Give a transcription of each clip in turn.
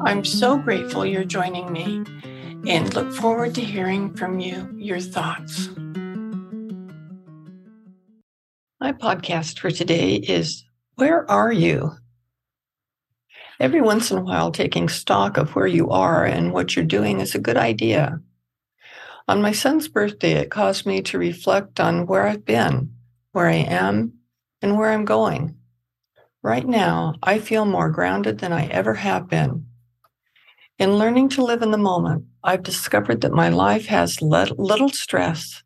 I'm so grateful you're joining me and look forward to hearing from you your thoughts. My podcast for today is Where Are You? Every once in a while, taking stock of where you are and what you're doing is a good idea. On my son's birthday, it caused me to reflect on where I've been, where I am, and where I'm going. Right now, I feel more grounded than I ever have been. In learning to live in the moment, I've discovered that my life has little stress.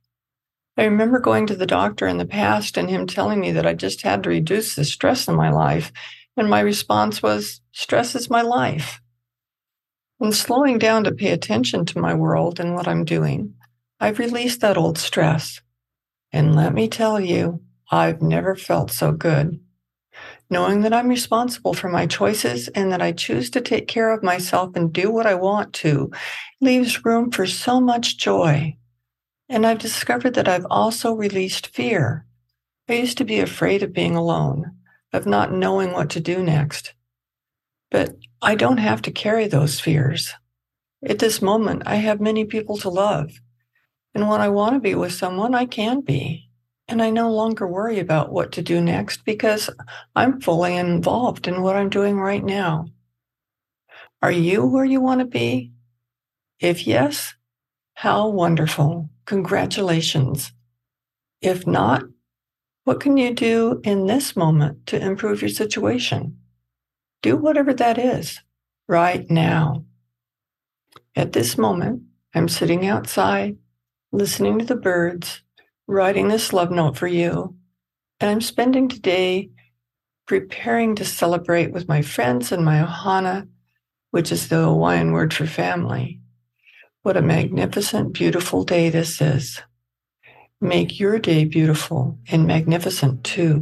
I remember going to the doctor in the past and him telling me that I just had to reduce the stress in my life. And my response was, stress is my life. In slowing down to pay attention to my world and what I'm doing, I've released that old stress. And let me tell you, I've never felt so good knowing that I'm responsible for my choices and that I choose to take care of myself and do what I want to leaves room for so much joy. And I've discovered that I've also released fear. I used to be afraid of being alone, of not knowing what to do next. But I don't have to carry those fears. At this moment, I have many people to love. And when I want to be with someone, I can be. And I no longer worry about what to do next because I'm fully involved in what I'm doing right now. Are you where you want to be? If yes, how wonderful. Congratulations. If not, what can you do in this moment to improve your situation? Do whatever that is right now. At this moment, I'm sitting outside, listening to the birds, writing this love note for you. And I'm spending today preparing to celebrate with my friends and my ohana, which is the Hawaiian word for family. What a magnificent, beautiful day this is. Make your day beautiful and magnificent too.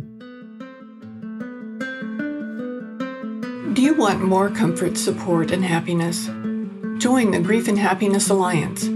Do you want more comfort, support, and happiness? Join the Grief and Happiness Alliance.